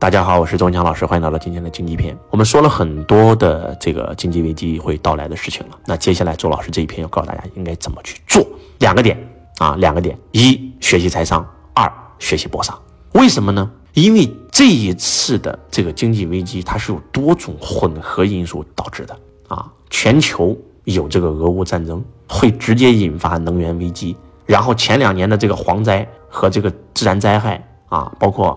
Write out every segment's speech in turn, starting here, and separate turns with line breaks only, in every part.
大家好，我是周文强老师，欢迎来到今天的经济篇。我们说了很多的这个经济危机会到来的事情了，那接下来周老师这一篇要告诉大家应该怎么去做。两个点啊，两个点：一、学习财商；二、学习博商。为什么呢？因为这一次的这个经济危机，它是有多种混合因素导致的啊。全球有这个俄乌战争，会直接引发能源危机，然后前两年的这个蝗灾和这个自然灾害啊，包括。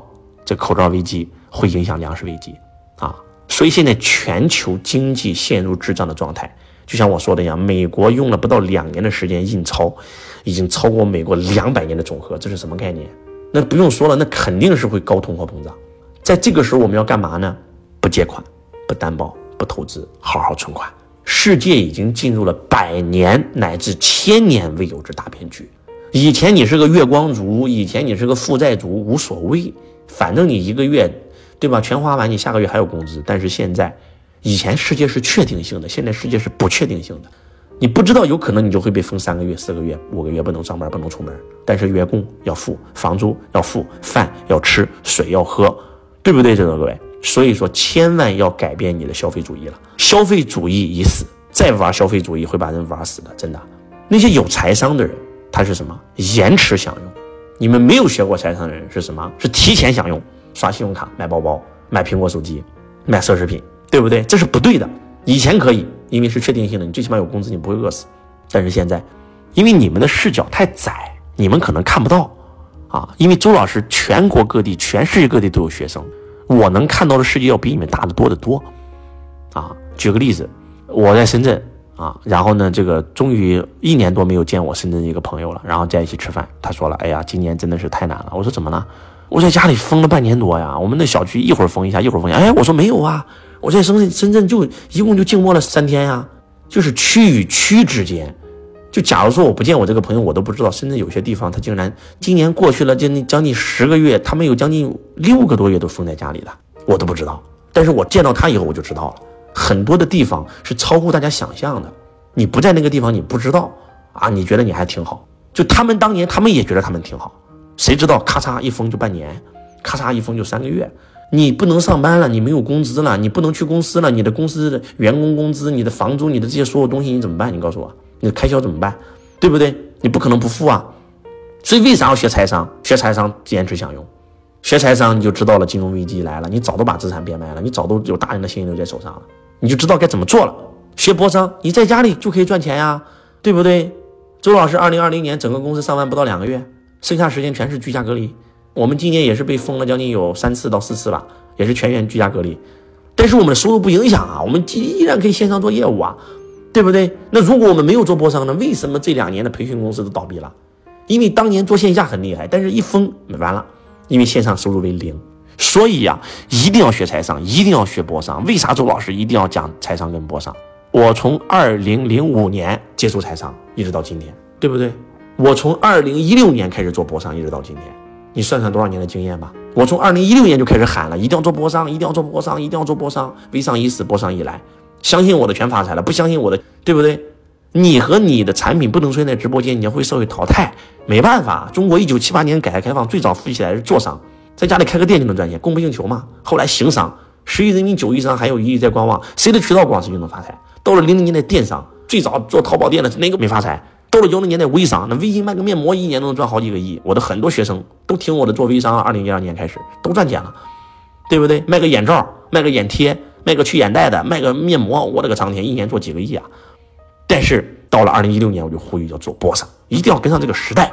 这口罩危机会影响粮食危机，啊，所以现在全球经济陷入滞胀的状态。就像我说的一样，美国用了不到两年的时间印钞，已经超过美国两百年的总和，这是什么概念？那不用说了，那肯定是会高通货膨胀。在这个时候，我们要干嘛呢？不借款，不担保，不投资，好好存款。世界已经进入了百年乃至千年未有之大变局。以前你是个月光族，以前你是个负债族，无所谓。反正你一个月，对吧？全花完，你下个月还有工资。但是现在，以前世界是确定性的，现在世界是不确定性的。你不知道，有可能你就会被封三个月、四个月、五个月，不能上班，不能出门。但是员工要付，房租要付，饭要吃，水要喝，对不对？这个各位，所以说千万要改变你的消费主义了。消费主义已死，再玩消费主义会把人玩死的，真的。那些有财商的人，他是什么？延迟享用。你们没有学过财商的人是什么？是提前享用，刷信用卡买包包、买苹果手机、买奢侈品，对不对？这是不对的。以前可以，因为是确定性的，你最起码有工资，你不会饿死。但是现在，因为你们的视角太窄，你们可能看不到啊。因为周老师全国各地、全世界各地都有学生，我能看到的世界要比你们大得多得多啊。举个例子，我在深圳。啊，然后呢，这个终于一年多没有见我深圳一个朋友了，然后在一起吃饭。他说了：“哎呀，今年真的是太难了。”我说：“怎么了？”我在家里封了半年多呀，我们那小区一会儿封一下，一会儿封一下。哎，我说没有啊，我在深圳深圳就一共就静默了三天呀，就是区与区之间，就假如说我不见我这个朋友，我都不知道深圳有些地方他竟然今年过去了将近将近十个月，他们有将近六个多月都封在家里了，我都不知道。但是我见到他以后我就知道了。很多的地方是超乎大家想象的，你不在那个地方，你不知道啊，你觉得你还挺好。就他们当年，他们也觉得他们挺好，谁知道咔嚓一封就半年，咔嚓一封就三个月，你不能上班了，你没有工资了，你不能去公司了，你的公司的员工工资、你的房租、你的这些所有东西你怎么办？你告诉我，你的开销怎么办？对不对？你不可能不付啊。所以为啥要学财商？学财商坚持享用。学财商，你就知道了，金融危机来了，你早都把资产变卖了，你早都有大量的现金流在手上了，你就知道该怎么做了。学博商，你在家里就可以赚钱呀，对不对？周老师，二零二零年整个公司上班不到两个月，剩下时间全是居家隔离。我们今年也是被封了将近有三次到四次吧，也是全员居家隔离。但是我们的收入不影响啊，我们依然可以线上做业务啊，对不对？那如果我们没有做博商呢？为什么这两年的培训公司都倒闭了？因为当年做线下很厉害，但是一封完了。因为线上收入为零，所以呀，一定要学财商，一定要学博商。为啥周老师一定要讲财商跟博商？我从二零零五年接触财商，一直到今天，对不对？我从二零一六年开始做博商，一直到今天，你算算多少年的经验吧。我从二零一六年就开始喊了，一定要做博商，一定要做博商，一定要做博商。微商已死，博商已来，相信我的全发财了，不相信我的，对不对？你和你的产品不能出现在直播间，你将会社会淘汰。没办法，中国一九七八年改革开放最早富起来是做商，在家里开个店就能赚钱，供不应求嘛。后来行商，十亿人民九亿商，还有一亿在观望，谁的渠道广，谁就能发财。到了零零年代电商，最早做淘宝店的哪个没发财？到了幺零年代微商，那微信卖个面膜一年都能赚好几个亿。我的很多学生都听我的做微商，二零一二年开始都赚钱了，对不对？卖个眼罩，卖个眼贴，卖个去眼袋的，卖个面膜，我的个苍天，一年做几个亿啊！但是到了二零一六年，我就呼吁要做播商，一定要跟上这个时代，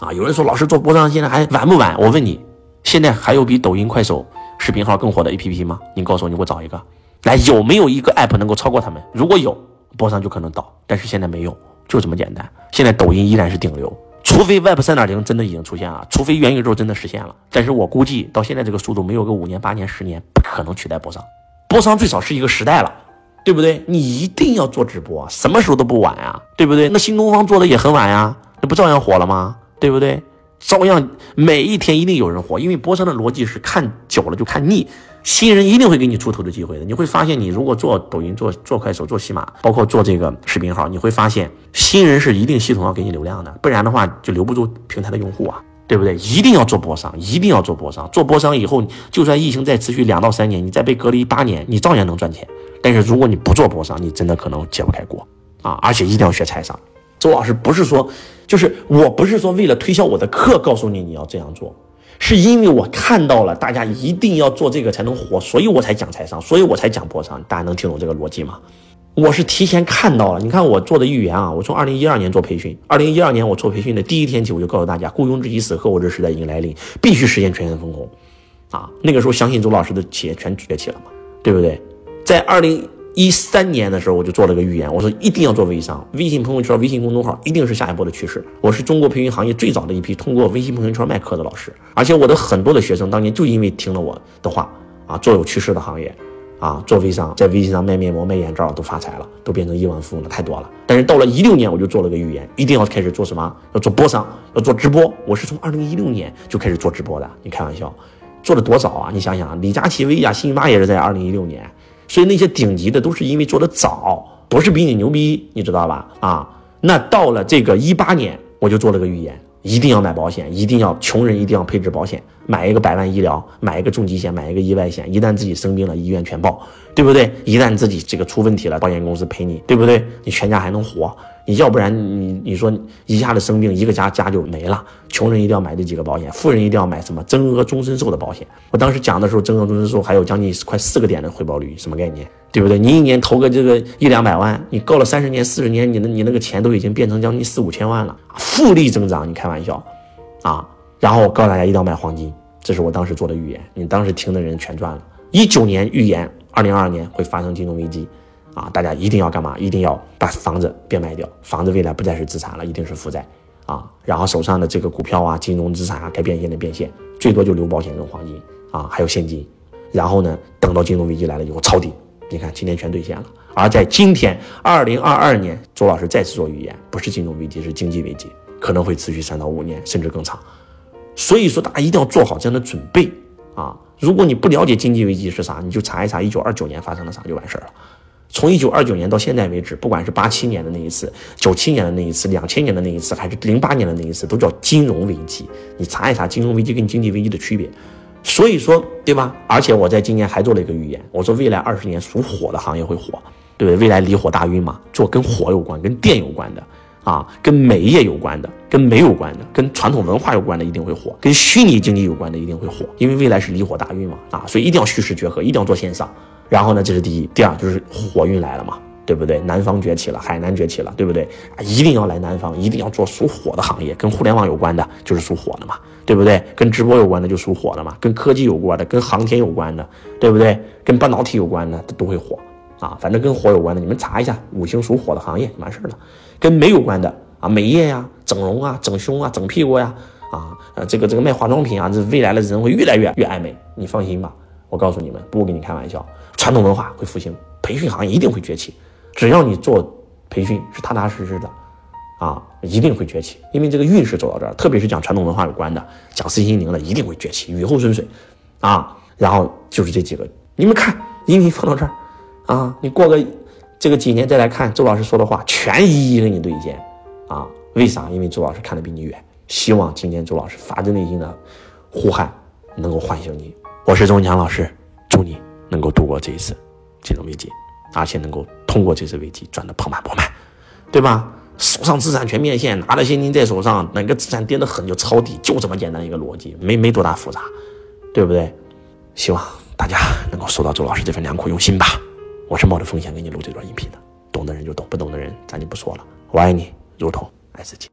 啊！有人说老师做播商现在还晚不晚？我问你，现在还有比抖音、快手视频号更火的 APP 吗？你告诉我，你给我找一个来，有没有一个 APP 能够超过他们？如果有，播商就可能倒，但是现在没有，就这么简单。现在抖音依然是顶流，除非 Web 三点零真的已经出现了，除非元宇宙真的实现了。但是我估计到现在这个速度，没有个五年、八年、十年，不可能取代播商。播商最少是一个时代了。对不对？你一定要做直播，什么时候都不晚呀，对不对？那新东方做的也很晚呀，那不照样火了吗？对不对？照样每一天一定有人火，因为播商的逻辑是看久了就看腻，新人一定会给你出头的机会的。你会发现，你如果做抖音、做做快手、做喜马，包括做这个视频号，你会发现新人是一定系统要给你流量的，不然的话就留不住平台的用户啊。对不对？一定要做波商，一定要做波商。做波商以后，就算疫情再持续两到三年，你再被隔离八年，你照样能赚钱。但是如果你不做波商，你真的可能揭不开锅啊！而且一定要学财商。周老师不是说，就是我不是说为了推销我的课告诉你你要这样做，是因为我看到了大家一定要做这个才能火，所以我才讲财商，所以我才讲波商。大家能听懂这个逻辑吗？我是提前看到了，你看我做的预言啊，我从二零一二年做培训，二零一二年我做培训的第一天起，我就告诉大家，雇佣制已死，合伙制时代已经来临，必须实现全员分红，啊，那个时候相信周老师的企业全崛起了嘛，对不对？在二零一三年的时候，我就做了个预言，我说一定要做微商，微信朋友圈、微信公众号一定是下一波的趋势。我是中国培训行业最早的一批通过微信朋友圈卖课的老师，而且我的很多的学生当年就因为听了我的话啊，做有趋势的行业。啊，做微商，在微信上卖面膜、卖眼罩都发财了，都变成亿万富翁了，太多了。但是到了一六年，我就做了个预言，一定要开始做什么？要做播商，要做直播。我是从二零一六年就开始做直播的，你开玩笑，做的多早啊！你想想，李佳琦、薇娅、辛巴也是在二零一六年，所以那些顶级的都是因为做的早，不是比你牛逼，你知道吧？啊，那到了这个一八年，我就做了个预言。一定要买保险，一定要穷人一定要配置保险，买一个百万医疗，买一个重疾险，买一个意外险，一旦自己生病了，医院全报，对不对？一旦自己这个出问题了，保险公司赔你，对不对？你全家还能活。你要不然你你说一下子生病，一个家家就没了。穷人一定要买这几个保险，富人一定要买什么增额终身寿的保险。我当时讲的时候，增额终身寿还有将近快四个点的回报率，什么概念？对不对？你一年投个这个一两百万，你够了三十年、四十年，你的你那个钱都已经变成将近四五千万了，复利增长，你开玩笑啊？然后我告诉大家一定要买黄金，这是我当时做的预言，你当时听的人全赚了。一九年预言，二零二二年会发生金融危机。啊，大家一定要干嘛？一定要把房子变卖掉，房子未来不再是资产了，一定是负债啊。然后手上的这个股票啊、金融资产啊，该变现的变现，最多就留保险跟黄金啊，还有现金。然后呢，等到金融危机来了以后抄底，你看今天全兑现了。而在今天，二零二二年，周老师再次做预言，不是金融危机，是经济危机，可能会持续三到五年，甚至更长。所以说，大家一定要做好这样的准备啊。如果你不了解经济危机是啥，你就查一查一九二九年发生了啥就完事儿了。从一九二九年到现在为止，不管是八七年的那一次、九七年的那一次、两千年的那一次，还是零八年的那一次，都叫金融危机。你查一查金融危机跟经济危机的区别。所以说，对吧？而且我在今年还做了一个预言，我说未来二十年属火的行业会火，对不对？未来离火大运嘛，做跟火有关、跟电有关的啊，跟煤业有关的、跟煤有关的、跟传统文化有关的一定会火，跟虚拟经济有关的一定会火，因为未来是离火大运嘛啊，所以一定要虚实结合，一定要做线上。然后呢，这是第一，第二就是火运来了嘛，对不对？南方崛起了，海南崛起了，对不对？啊，一定要来南方，一定要做属火的行业，跟互联网有关的，就是属火的嘛，对不对？跟直播有关的就属火的嘛，跟科技有关的，跟航天有关的，对不对？跟半导体有关的都会火啊，反正跟火有关的，你们查一下五行属火的行业，完事儿了。跟美有关的啊，美业呀，整容啊，整胸啊，整屁股呀，啊，呃，这个这个卖化妆品啊，这未来的人会越来越越爱美，你放心吧。我告诉你们，不跟你开玩笑，传统文化会复兴，培训行业一定会崛起。只要你做培训是踏踏实实的，啊，一定会崛起。因为这个运势走到这儿，特别是讲传统文化有关的，讲身心灵的，一定会崛起，雨后春笋，啊。然后就是这几个，你们看，音频放到这儿，啊，你过个这个几年再来看周老师说的话，全一一跟你兑现，啊，为啥？因为周老师看的比你远。希望今天周老师发自内心的呼喊能够唤醒你。我是钟强老师，祝你能够度过这一次金融危机，而且能够通过这次危机赚得盆满钵满，对吧？手上资产全变现，拿着现金在手上，哪个资产跌得狠就抄底，就这么简单一个逻辑，没没多大复杂，对不对？希望大家能够收到周老师这份良苦用心吧。我是冒着风险给你录这段音频的，懂的人就懂，不懂的人咱就不说了。我爱你，如同爱自己。